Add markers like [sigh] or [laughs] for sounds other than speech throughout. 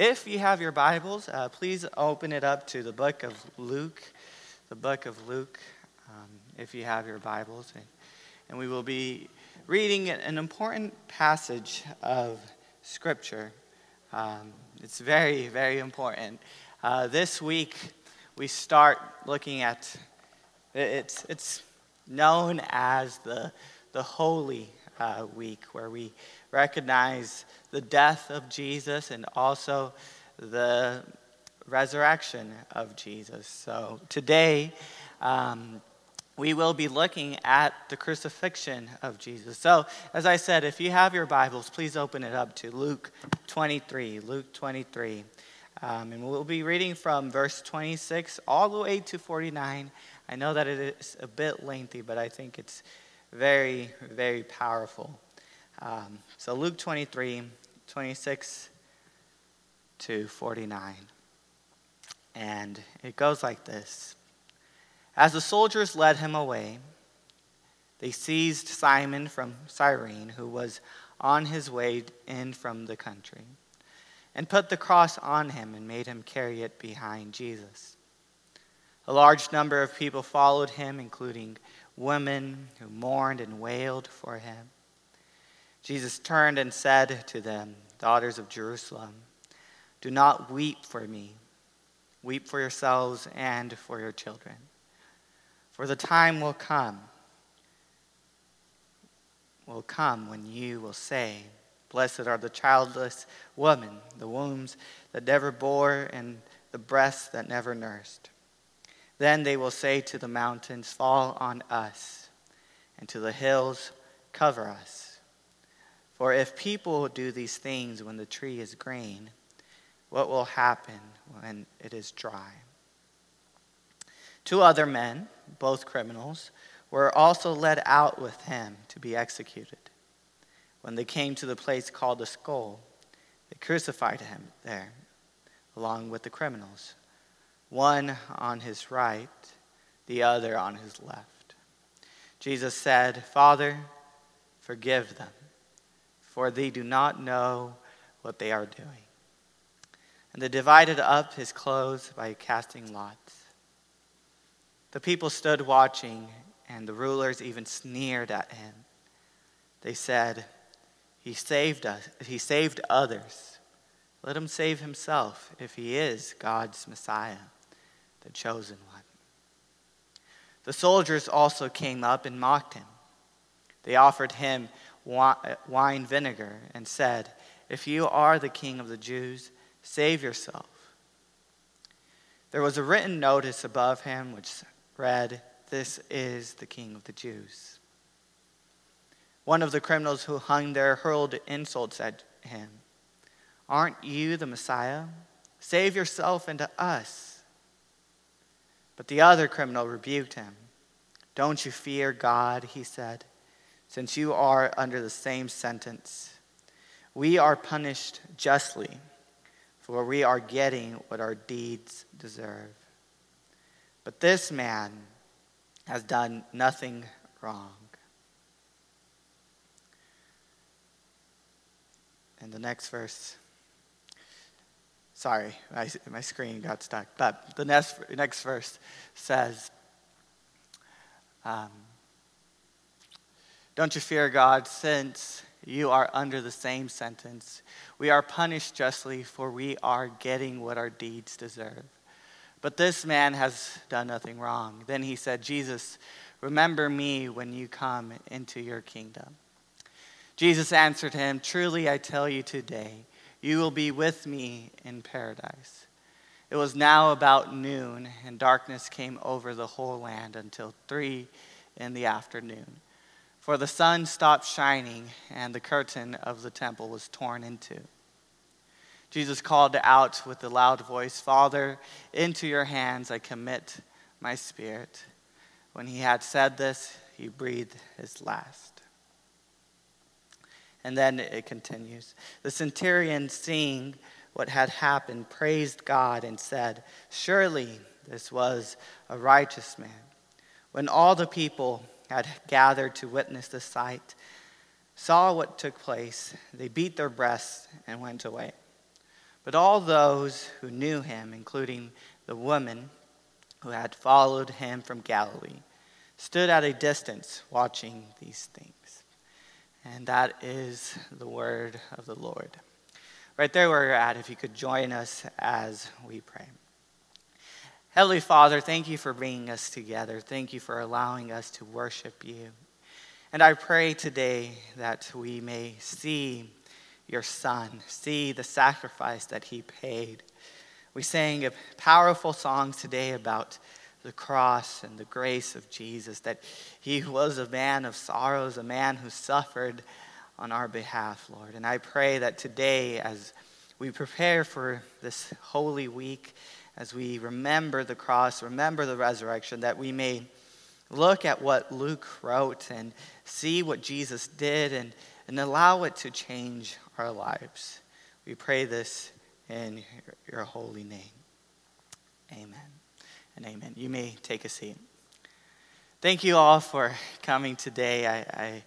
if you have your Bibles, uh, please open it up to the book of Luke, the book of Luke, um, if you have your Bibles. And, we will be reading an important passage of Scripture. Um, it's very, very important. Uh, this week, we start looking at it's, it's known as the, the Holy uh, Week, where we recognize the death of Jesus and also the resurrection of Jesus. So today, um, we will be looking at the crucifixion of Jesus. So, as I said, if you have your Bibles, please open it up to Luke 23. Luke 23. Um, and we'll be reading from verse 26 all the way to 49. I know that it is a bit lengthy, but I think it's very, very powerful. Um, so, Luke 23, 26 to 49. And it goes like this As the soldiers led him away, they seized Simon from Cyrene, who was on his way in from the country, and put the cross on him and made him carry it behind Jesus. A large number of people followed him, including women who mourned and wailed for him. Jesus turned and said to them, Daughters of Jerusalem, do not weep for me. Weep for yourselves and for your children. For the time will come, will come when you will say, Blessed are the childless women, the wombs that never bore, and the breasts that never nursed. Then they will say to the mountains, Fall on us, and to the hills, Cover us. For if people do these things when the tree is green, what will happen when it is dry? Two other men, both criminals, were also led out with him to be executed. When they came to the place called the skull, they crucified him there, along with the criminals, one on his right, the other on his left. Jesus said, Father, forgive them for they do not know what they are doing. And they divided up his clothes by casting lots. The people stood watching, and the rulers even sneered at him. They said, He saved us, he saved others. Let him save himself if he is God's Messiah, the chosen one. The soldiers also came up and mocked him. They offered him uh, wine vinegar and said, If you are the king of the Jews, save yourself. There was a written notice above him which read, This is the king of the Jews. One of the criminals who hung there hurled insults at him. Aren't you the Messiah? Save yourself and to us. But the other criminal rebuked him. Don't you fear God, he said since you are under the same sentence. We are punished justly, for we are getting what our deeds deserve. But this man has done nothing wrong. And the next verse. Sorry, my, my screen got stuck. But the next, next verse says, um, don't you fear God, since you are under the same sentence? We are punished justly, for we are getting what our deeds deserve. But this man has done nothing wrong. Then he said, Jesus, remember me when you come into your kingdom. Jesus answered him, Truly I tell you today, you will be with me in paradise. It was now about noon, and darkness came over the whole land until three in the afternoon. For the sun stopped shining, and the curtain of the temple was torn in two. Jesus called out with a loud voice, Father, into your hands I commit my spirit. When he had said this, he breathed his last. And then it continues. The centurion, seeing what had happened, praised God and said, Surely this was a righteous man. When all the people had gathered to witness the sight saw what took place. They beat their breasts and went away. But all those who knew him, including the woman who had followed him from Galilee, stood at a distance watching these things. And that is the word of the Lord. Right there where you're at, if you could join us as we pray. Heavenly Father, thank you for bringing us together. Thank you for allowing us to worship you. And I pray today that we may see your Son, see the sacrifice that he paid. We sang a powerful songs today about the cross and the grace of Jesus, that he was a man of sorrows, a man who suffered on our behalf, Lord. And I pray that today, as we prepare for this holy week, as we remember the cross, remember the resurrection, that we may look at what Luke wrote and see what Jesus did and, and allow it to change our lives. We pray this in your, holy name. Amen and amen. You may take a seat. Thank you all for coming today. I, I,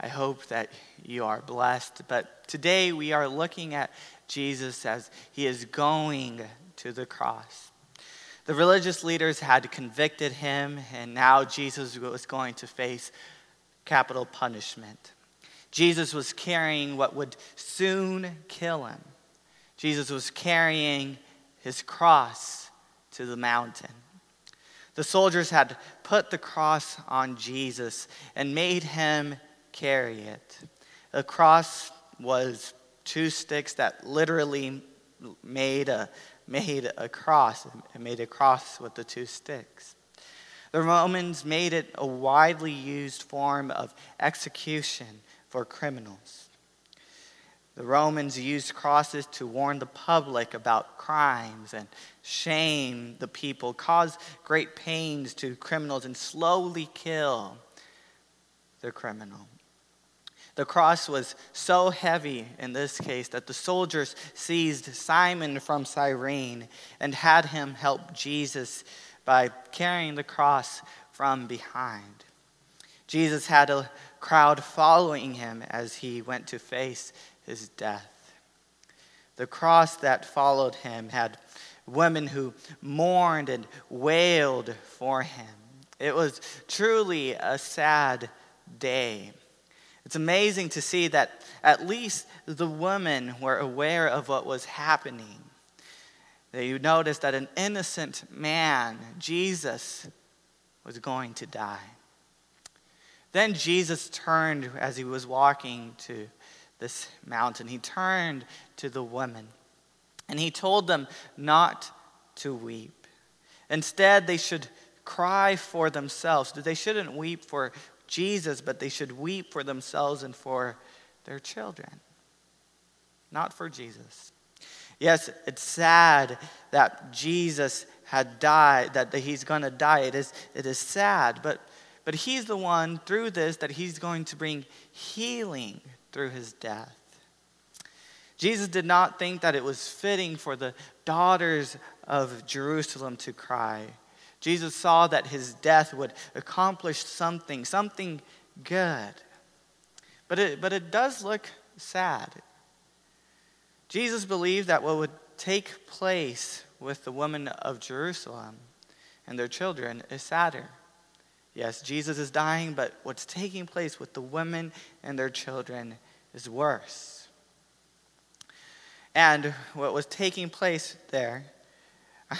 I hope that you are blessed. But today we are looking at Jesus as he is going to the cross. The religious leaders had convicted him, and now Jesus was going to face capital punishment. Jesus was carrying what would soon kill him. Jesus was carrying his cross to the mountain. The soldiers had put the cross on Jesus and made him carry it. The cross was two sticks that literally made a, made a cross. It made a cross with the two sticks. The Romans made it a widely used form of execution for criminals. The Romans used crosses to warn the public about crimes and shame the people, cause great pains to criminals, and slowly kill the criminal. The cross was so heavy in this case that the soldiers seized Simon from Cyrene and had him help Jesus by carrying the cross from behind. Jesus had a crowd following him as he went to face his death. The cross that followed him had women who mourned and wailed for him. It was truly a sad day. It's amazing to see that at least the women were aware of what was happening. You notice that an innocent man, Jesus, was going to die. Then Jesus turned as he was walking to this mountain. He turned to the women and he told them not to weep. Instead, they should cry for themselves. They shouldn't weep for Jesus, but they should weep for themselves and for their children, not for Jesus. Yes, it's sad that Jesus had died, that he's going to die. It is, it is sad, but, but he's the one through this that he's going to bring healing through his death. Jesus did not think that it was fitting for the daughters of Jerusalem to cry. Jesus saw that his death would accomplish something, something good. But it, but it does look sad. Jesus believed that what would take place with the women of Jerusalem and their children is sadder. Yes, Jesus is dying, but what's taking place with the women and their children is worse. And what was taking place there [laughs]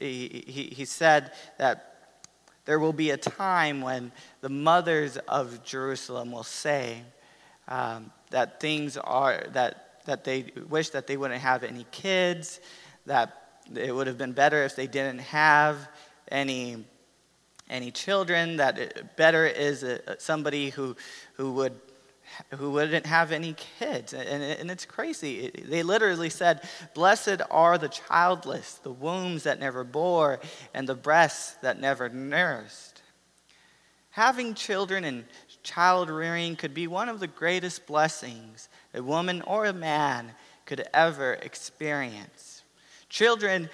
he, he, he said that there will be a time when the mothers of Jerusalem will say um, that things are, that, that they wish that they wouldn't have any kids, that it would have been better if they didn't have any, any children, that it, better is a, somebody who, who would who wouldn't have any kids. And, and it's crazy. They literally said, Blessed are the childless, the wombs that never bore, and the breasts that never nursed. Having children and child rearing could be one of the greatest blessings a woman or a man could ever experience. Children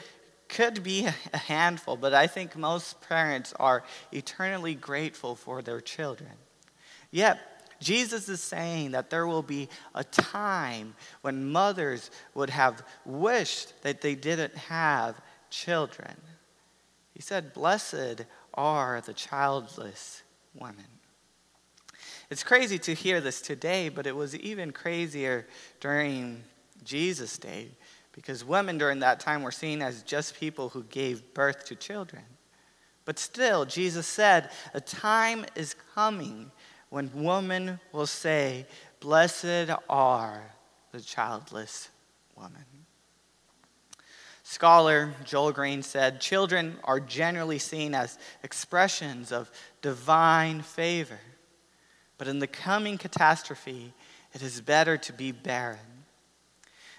could be a handful, but I think most parents are eternally grateful for their children. Yet, Jesus is saying that there will be a time when mothers would have wished that they didn't have children. He said, Blessed are the childless women. It's crazy to hear this today, but it was even crazier during Jesus' day because women during that time were seen as just people who gave birth to children. But still, Jesus said, A time is coming when women will say, Blessed are the childless woman. Scholar Joel Green said, Children are generally seen as expressions of divine favor. But in the coming catastrophe, it is better to be barren.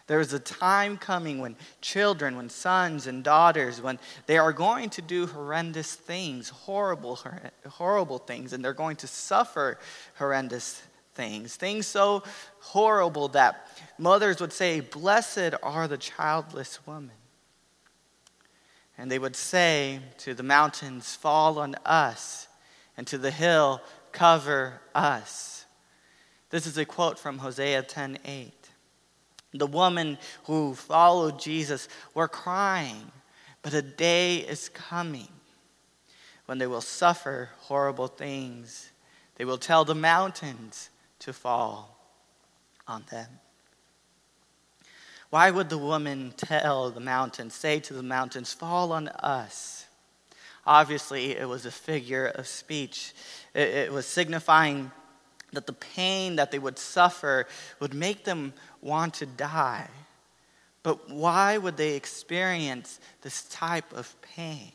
There is a time coming when children, when sons and daughters, when they are going to do horrendous things, horrible, horrible things, and they're going to suffer horrendous things. Things so horrible that mothers would say, Blessed are the childless women. And they would say to the mountains, Fall on us, and to the hill, Cover us. This is a quote from Hosea 10 8 the woman who followed Jesus were crying, but a day is coming when they will suffer horrible things. They will tell the mountains to fall on them. Why would the woman tell the mountains, say to the mountains, fall on us? Obviously, it was a figure of speech. It, it was signifying that the pain that they would suffer would make them want to die. But why would they experience this type of pain?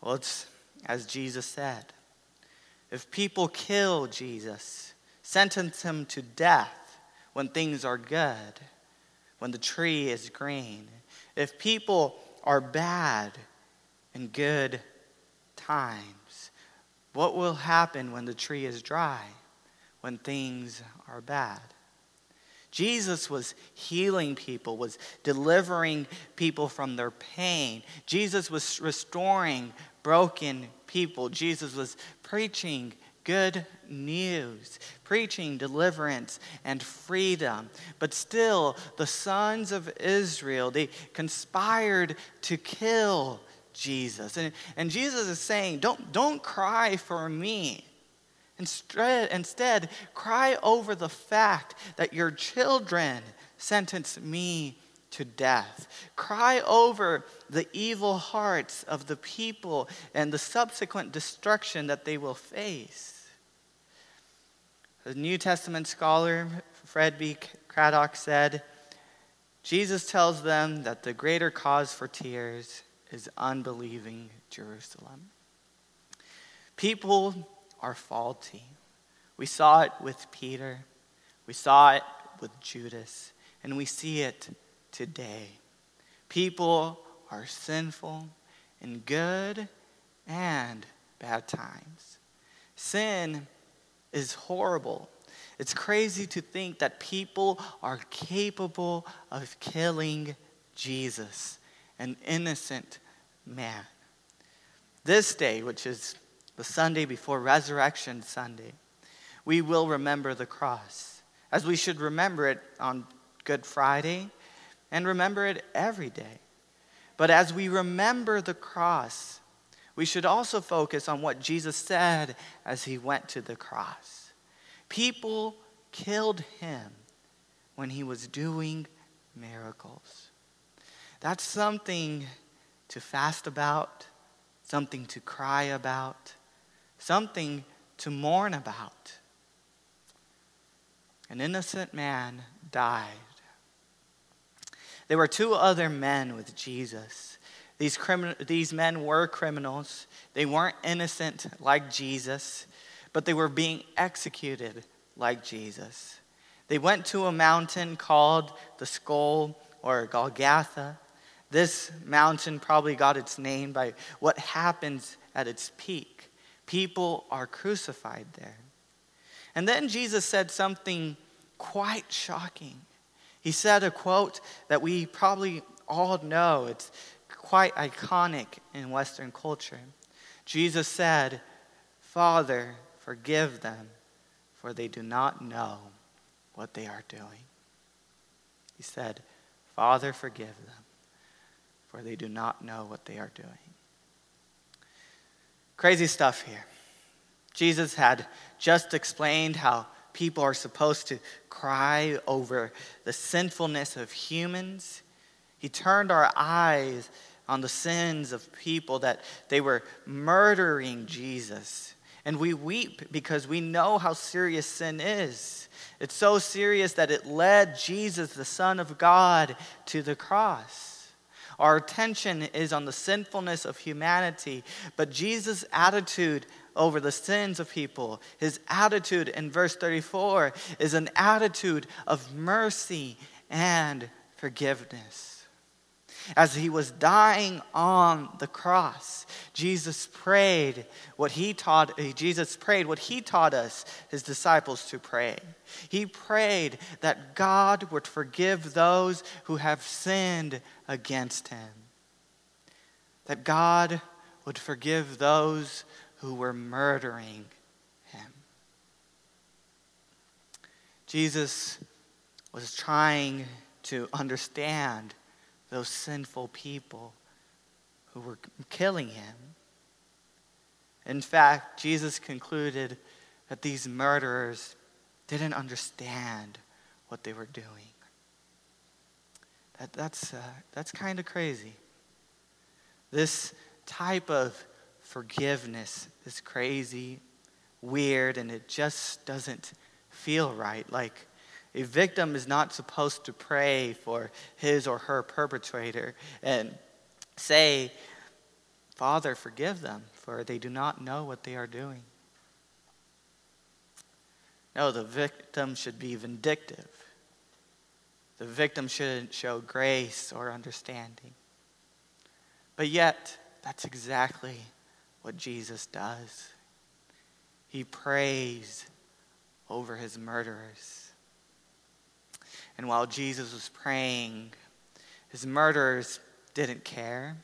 Well, it's as Jesus said if people kill Jesus, sentence him to death when things are good, when the tree is green, if people are bad in good times, what will happen when the tree is dry, when things are bad? Jesus was healing people, was delivering people from their pain. Jesus was restoring broken people. Jesus was preaching good news, preaching deliverance and freedom. But still, the sons of Israel, they conspired to kill Jesus. And, and Jesus is saying, don't, don't cry for me. Instead, instead, cry over the fact that your children sentenced me to death. Cry over the evil hearts of the people and the subsequent destruction that they will face. The New Testament scholar Fred B. Craddock said, Jesus tells them that the greater cause for tears is unbelieving Jerusalem. People are faulty. We saw it with Peter, we saw it with Judas, and we see it today. People are sinful in good and bad times. Sin is horrible. It's crazy to think that people are capable of killing Jesus, an innocent man. This day, which is the Sunday before Resurrection Sunday, we will remember the cross, as we should remember it on Good Friday and remember it every day. But as we remember the cross, we should also focus on what Jesus said as he went to the cross. People killed him when he was doing miracles. That's something to fast about, something to cry about something to mourn about. An innocent man died. There were two other men with Jesus. These, crimin- these men were criminals. They weren't innocent like Jesus, but they were being executed like Jesus. They went to a mountain called the Skull or Golgotha. This mountain probably got its name by what happens at its peak people are crucified there. And then Jesus said something quite shocking. He said a quote that we probably all know, it's quite iconic in Western culture. Jesus said, Father, forgive them, for they do not know what they are doing. He said, Father, forgive them, for they do not know what they are doing. Crazy stuff here. Jesus had just explained how people are supposed to cry over the sinfulness of humans. He turned our eyes on the sins of people that they were murdering Jesus. And we weep because we know how serious sin is. It's so serious that it led Jesus, the Son of God, to the cross. Our attention is on the sinfulness of humanity, but Jesus' attitude over the sins of people, his attitude in verse 34, is an attitude of mercy and forgiveness. As he was dying on the cross, Jesus prayed what he taught eh, Jesus prayed what he taught us his disciples to pray. He prayed that God would forgive those who have sinned against him. That God would forgive those who were murdering him. Jesus was trying to understand those sinful people who were killing him. In fact, Jesus concluded that these murderers didn't understand what they were doing. That, that's, uh, that's kind of crazy. This type of forgiveness is crazy, weird, and it just doesn't feel right. Like a victim is not supposed to pray for his or her perpetrator and say, Father, forgive them, for they do not know what they are doing. No, the victim should be vindictive. The victim shouldn't show grace or understanding. But yet, that's exactly what Jesus does. He prays over his murderers. And while Jesus was praying, his murderers didn't care.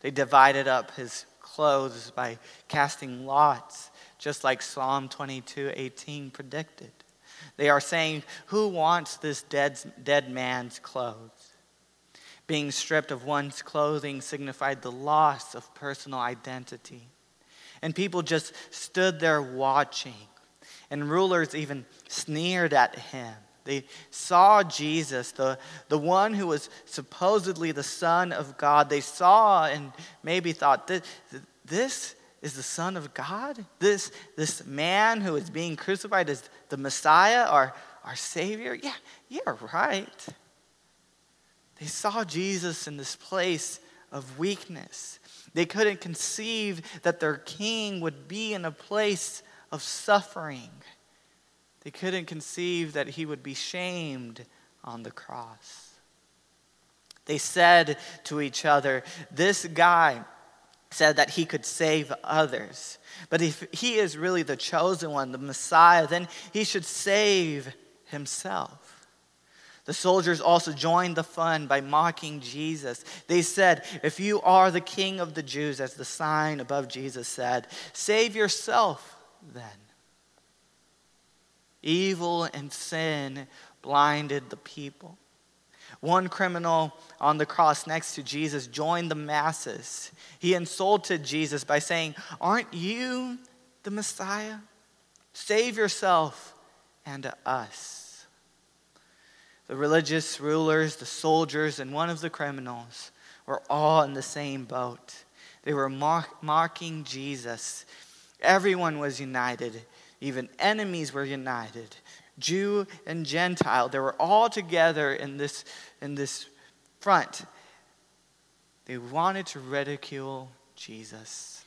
They divided up his clothes by casting lots, just like Psalm 22 18 predicted. They are saying, Who wants this dead, dead man's clothes? Being stripped of one's clothing signified the loss of personal identity. And people just stood there watching. And rulers even sneered at him. They saw Jesus, the, the one who was supposedly the Son of God. They saw and maybe thought, this, this is the Son of God? This, this man who is being crucified is the Messiah, our, our Savior? Yeah, yeah, right. They saw Jesus in this place of weakness. They couldn't conceive that their king would be in a place of suffering. They couldn't conceive that he would be shamed on the cross. They said to each other, This guy said that he could save others. But if he is really the chosen one, the Messiah, then he should save himself. The soldiers also joined the fun by mocking Jesus. They said, If you are the king of the Jews, as the sign above Jesus said, save yourself then. Evil and sin blinded the people. One criminal on the cross next to Jesus joined the masses. He insulted Jesus by saying, Aren't you the Messiah? Save yourself and us. The religious rulers, the soldiers, and one of the criminals were all in the same boat. They were mock- mocking Jesus. Everyone was united. Even enemies were united. Jew and Gentile, they were all together in this, in this front. They wanted to ridicule Jesus.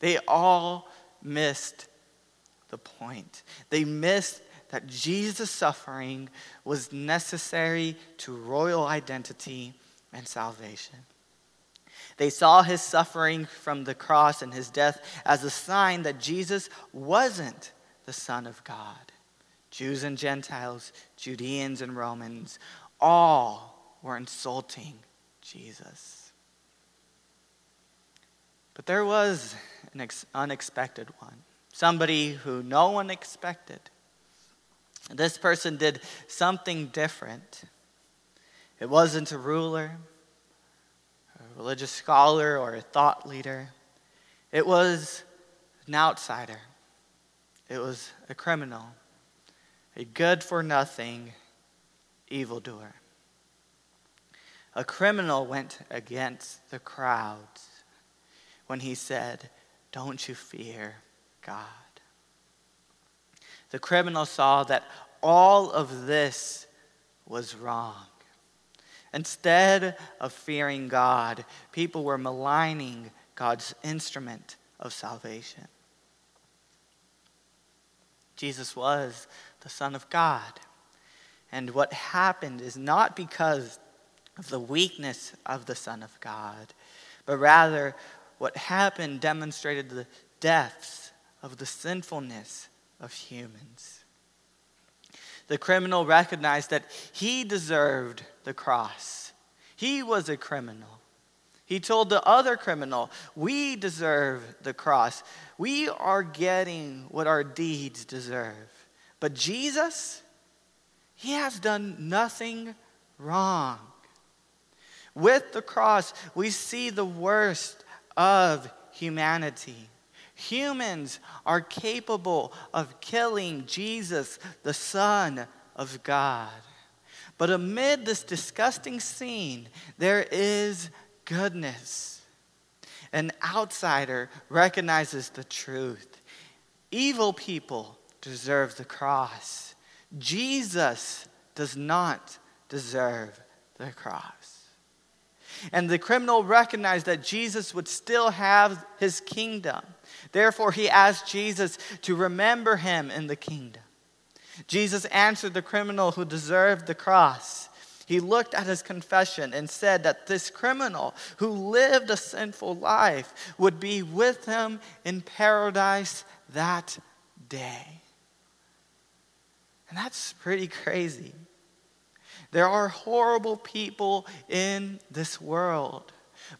They all missed the point. They missed that Jesus' suffering was necessary to royal identity and salvation. They saw his suffering from the cross and his death as a sign that Jesus wasn't the Son of God. Jews and Gentiles, Judeans and Romans, all were insulting Jesus. But there was an unexpected one, somebody who no one expected. This person did something different. It wasn't a ruler, religious scholar, or a thought leader. It was an outsider. It was a criminal, a good for nothing evildoer. A criminal went against the crowds when he said, Don't you fear God? The criminal saw that all of this was wrong. Instead of fearing God, people were maligning God's instrument of salvation. Jesus was the Son of God. And what happened is not because of the weakness of the Son of God, but rather what happened demonstrated the depths of the sinfulness of humans. The criminal recognized that he deserved the cross. He was a criminal. He told the other criminal, We deserve the cross. We are getting what our deeds deserve. But Jesus, he has done nothing wrong. With the cross, we see the worst of humanity. Humans are capable of killing Jesus, the Son of God. But amid this disgusting scene, there is goodness. An outsider recognizes the truth. Evil people deserve the cross. Jesus does not deserve the cross. And the criminal recognized that Jesus would still have his kingdom. Therefore, he asked Jesus to remember him in the kingdom. Jesus answered the criminal who deserved the cross. He looked at his confession and said that this criminal who lived a sinful life would be with him in paradise that day. And that's pretty crazy. There are horrible people in this world.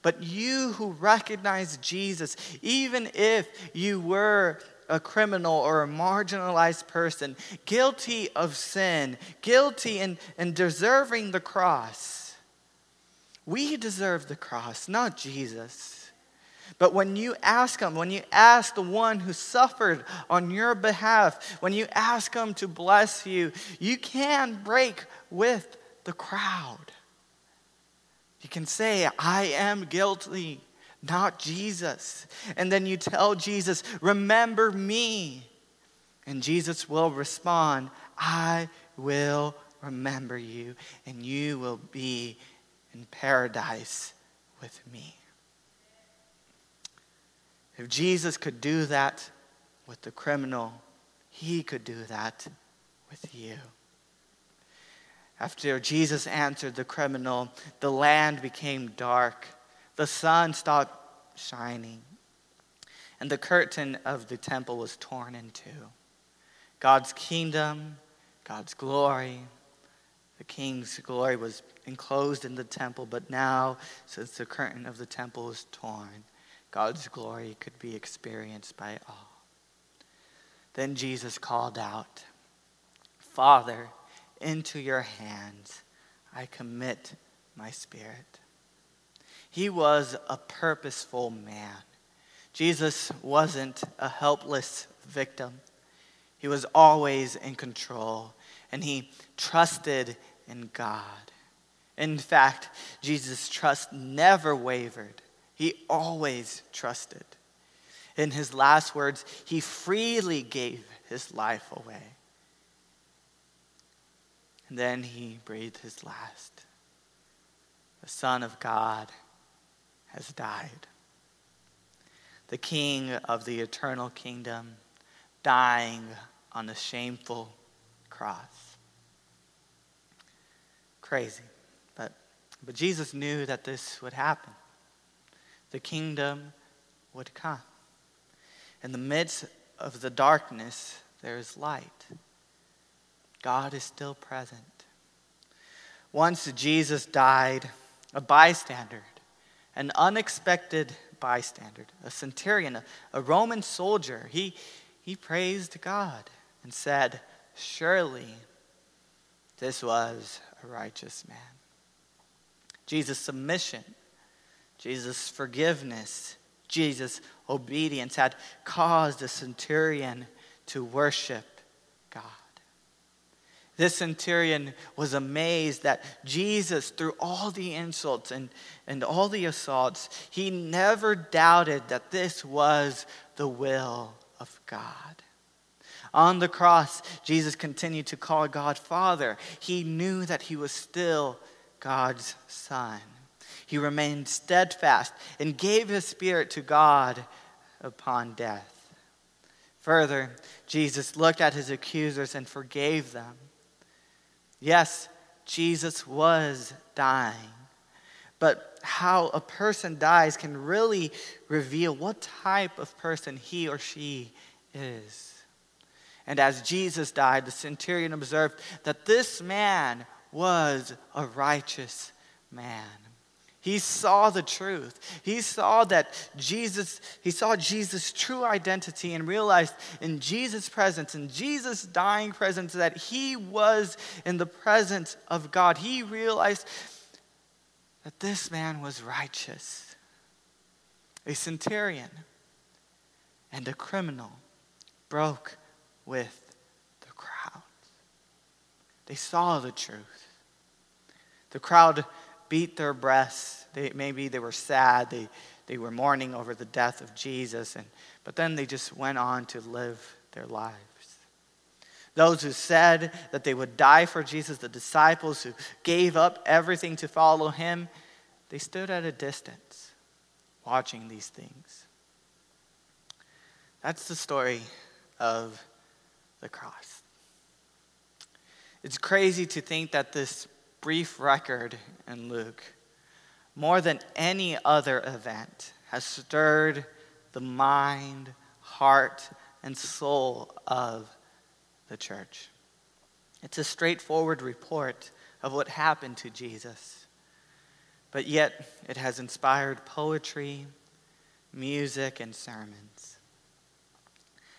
But you who recognize Jesus, even if you were a criminal or a marginalized person, guilty of sin, guilty and, and deserving the cross, we deserve the cross, not Jesus. But when you ask Him, when you ask the one who suffered on your behalf, when you ask Him to bless you, you can break with the crowd. You can say, I am guilty, not Jesus. And then you tell Jesus, Remember me. And Jesus will respond, I will remember you, and you will be in paradise with me. If Jesus could do that with the criminal, he could do that with you. After Jesus answered the criminal, the land became dark. The sun stopped shining. And the curtain of the temple was torn in two. God's kingdom, God's glory, the king's glory was enclosed in the temple, but now, since the curtain of the temple was torn, God's glory could be experienced by all. Then Jesus called out, Father, into your hands I commit my spirit. He was a purposeful man. Jesus wasn't a helpless victim. He was always in control, and he trusted in God. In fact, Jesus' trust never wavered, he always trusted. In his last words, he freely gave his life away. And then he breathed his last. The Son of God has died. The King of the eternal kingdom dying on the shameful cross. Crazy. But, but Jesus knew that this would happen. The kingdom would come. In the midst of the darkness, there is light. God is still present. Once Jesus died, a bystander, an unexpected bystander, a centurion, a, a Roman soldier, he, he praised God and said, surely this was a righteous man. Jesus' submission, Jesus' forgiveness, Jesus' obedience had caused the centurion to worship. This centurion was amazed that Jesus, through all the insults and, and all the assaults, he never doubted that this was the will of God. On the cross, Jesus continued to call God Father. He knew that he was still God's Son. He remained steadfast and gave his spirit to God upon death. Further, Jesus looked at his accusers and forgave them. Yes, Jesus was dying. But how a person dies can really reveal what type of person he or she is. And as Jesus died, the centurion observed that this man was a righteous man. He saw the truth. He saw that Jesus, he saw Jesus' true identity and realized in Jesus' presence, in Jesus' dying presence, that he was in the presence of God. He realized that this man was righteous, a centurion and a criminal broke with the crowd. They saw the truth. The crowd beat their breasts. They, maybe they were sad. They, they were mourning over the death of Jesus. And, but then they just went on to live their lives. Those who said that they would die for Jesus, the disciples who gave up everything to follow him, they stood at a distance watching these things. That's the story of the cross. It's crazy to think that this brief record in Luke, more than any other event, has stirred the mind, heart, and soul of the church. It's a straightforward report of what happened to Jesus, but yet it has inspired poetry, music, and sermons.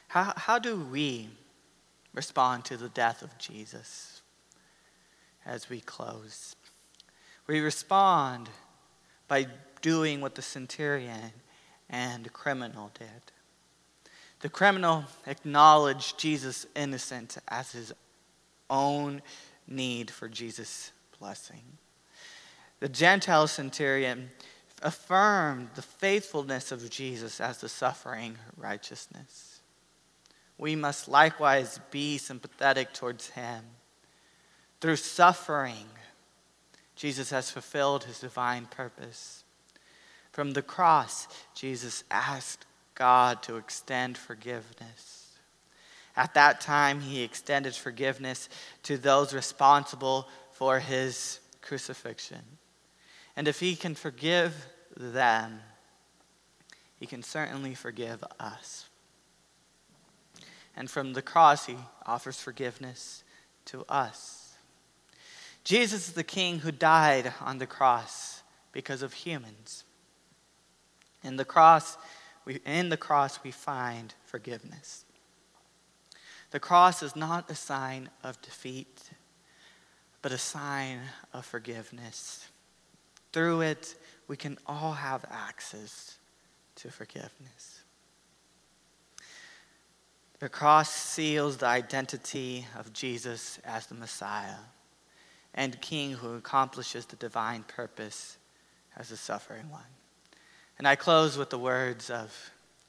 How, how do we respond to the death of Jesus? As we close. We respond by doing what the centurion and criminal did. The criminal acknowledged Jesus' innocence as his own need for Jesus' blessing. The Gentile centurion affirmed the faithfulness of Jesus as the suffering righteousness. We must likewise be sympathetic towards him through suffering, Jesus has fulfilled his divine purpose. From the cross, Jesus asked God to extend forgiveness. At that time, he extended forgiveness to those responsible for his crucifixion. And if he can forgive them, he can certainly forgive us. And from the cross, he offers forgiveness to us. Jesus is the king who died on the cross because of humans. In the cross, we, in the cross, we find forgiveness. The cross is not a sign of defeat, but a sign of forgiveness. Through it, we can all have access to forgiveness. The cross seals the identity of Jesus as the Messiah and King who accomplishes the divine purpose as the suffering one. And I close with the words of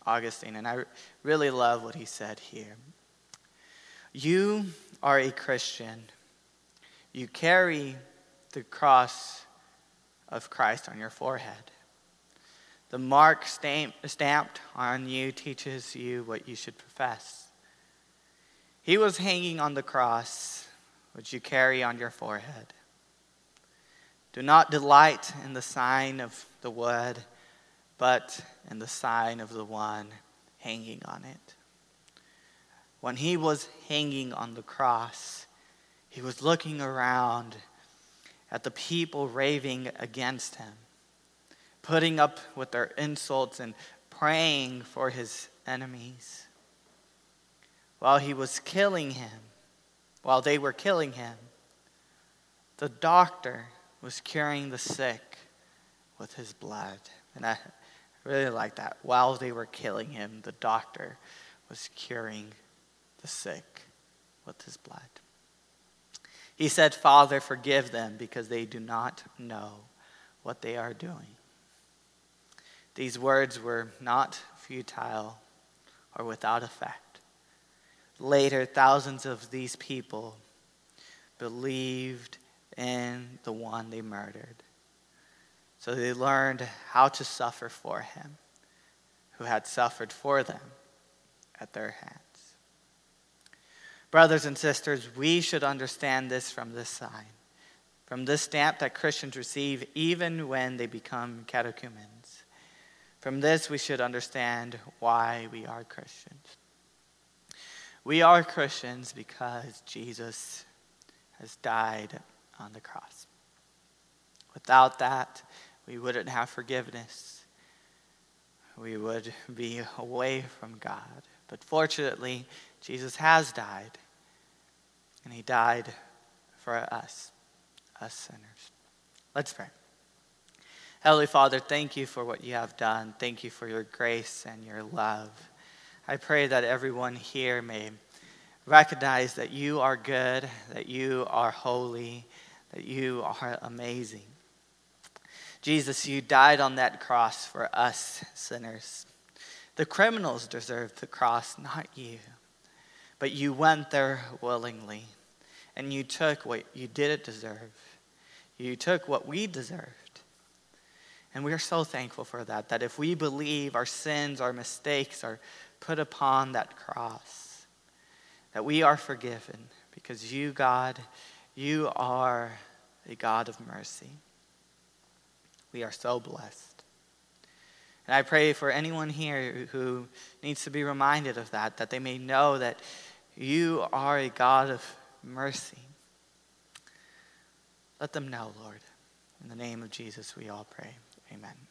Augustine, and I really love what he said here. You are a Christian. You carry the cross of Christ on your forehead. The mark stamped on you teaches you what you should profess. He was hanging on the cross which you carry on your forehead. Do not delight in the sign of the wood, but in the sign of the one hanging on it. When he was hanging on the cross, he was looking around at the people raving against him, putting up with their insults and praying for his enemies. While he was killing him, while they were killing him, the doctor was curing the sick with his blood. And I really like that. While they were killing him, the doctor was curing the sick with his blood. He said, Father, forgive them because they do not know what they are doing. These words were not futile or without effect. Later, thousands of these people believed in the one they murdered. So they learned how to suffer for him, who had suffered for them at their hands. Brothers and sisters, we should understand this from this sign, from this stamp that Christians receive even when they become catechumens. From this, we should understand why we are Christians. We are Christians because Jesus has died on the cross. Without that, we wouldn't have forgiveness. We would be away from God. But fortunately, Jesus has died, and he died for us, us sinners. Let's pray. Heavenly Father, thank you for what you have done. Thank you for your grace and your love. I pray that everyone here may recognize that you are good, that you are holy, that you are amazing. Jesus, you died on that cross for us sinners. The criminals deserved the cross, not you. But you went there willingly, and you took what you didn't deserve. You took what we deserved. And we are so thankful for that, that if we believe our sins, our mistakes are put upon that cross, that we are forgiven because you, God, you are a God of mercy. We are so blessed. And I pray for anyone here who needs to be reminded of that, that they may know that you are a God of mercy. Let them know, Lord. In the name of Jesus, we all pray. Amen.